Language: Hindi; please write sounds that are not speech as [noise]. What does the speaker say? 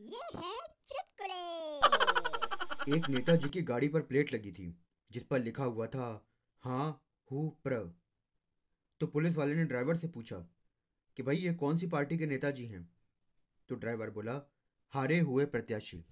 ये है चुटकुले। [laughs] एक नेताजी की गाड़ी पर प्लेट लगी थी, जिस पर लिखा हुआ था हाँ हु, प्र। तो पुलिस वाले ने ड्राइवर से पूछा कि भाई ये कौन सी पार्टी के नेताजी हैं? तो ड्राइवर बोला, हारे हुए प्रत्याशी।